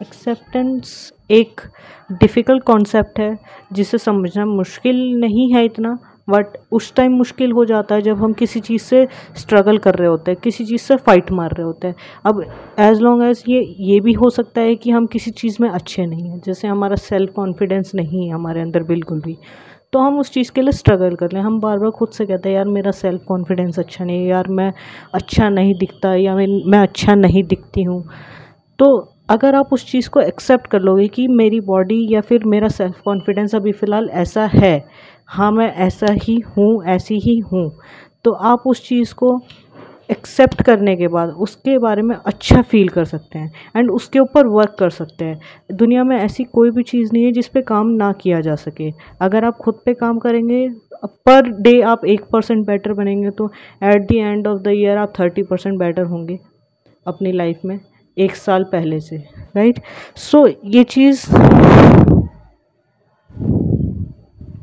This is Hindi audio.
एक्सेप्टेंस एक डिफ़िकल्ट कॉन्सेप्ट है, जिसे समझना मुश्किल नहीं है इतना बट उस टाइम मुश्किल हो जाता है जब हम किसी चीज़ से स्ट्रगल कर रहे होते हैं, किसी चीज़ से फाइट मार रहे होते हैं। अब एज़ लॉन्ग एज़ ये ये भी हो सकता है कि हम किसी चीज़ में अच्छे नहीं हैं, जैसे हमारा सेल्फ कॉन्फिडेंस नहीं है हमारे अंदर बिल्कुल भी तो हम उस चीज़ के लिए स्ट्रगल कर लें हम बार बार खुद से कहते हैं, यार, मेरा सेल्फ कॉन्फिडेंस अच्छा नहीं है, यार, मैं अच्छा नहीं दिखता, या मैं मैं अच्छा नहीं दिखती हूँ। तो अगर आप उस चीज़ को एक्सेप्ट कर लोगे कि मेरी बॉडी या फिर मेरा सेल्फ कॉन्फिडेंस अभी फ़िलहाल ऐसा है हाँ मैं ऐसा ही हूँ, ऐसी ही हूँ तो आप उस चीज़ को एक्सेप्ट करने के बाद उसके बारे में अच्छा फील कर सकते हैं एंड उसके ऊपर वर्क कर सकते हैं। दुनिया में ऐसी कोई भी चीज़ नहीं है जिस पे काम ना किया जा सके। अगर आप खुद पे काम करेंगे, पर डे आप एक परसेंट बेटर बनेंगे तो at the end of the year आप थर्टी परसेंट बेटर होंगे अपनी लाइफ में। एक साल पहले से राइट सो ये चीज़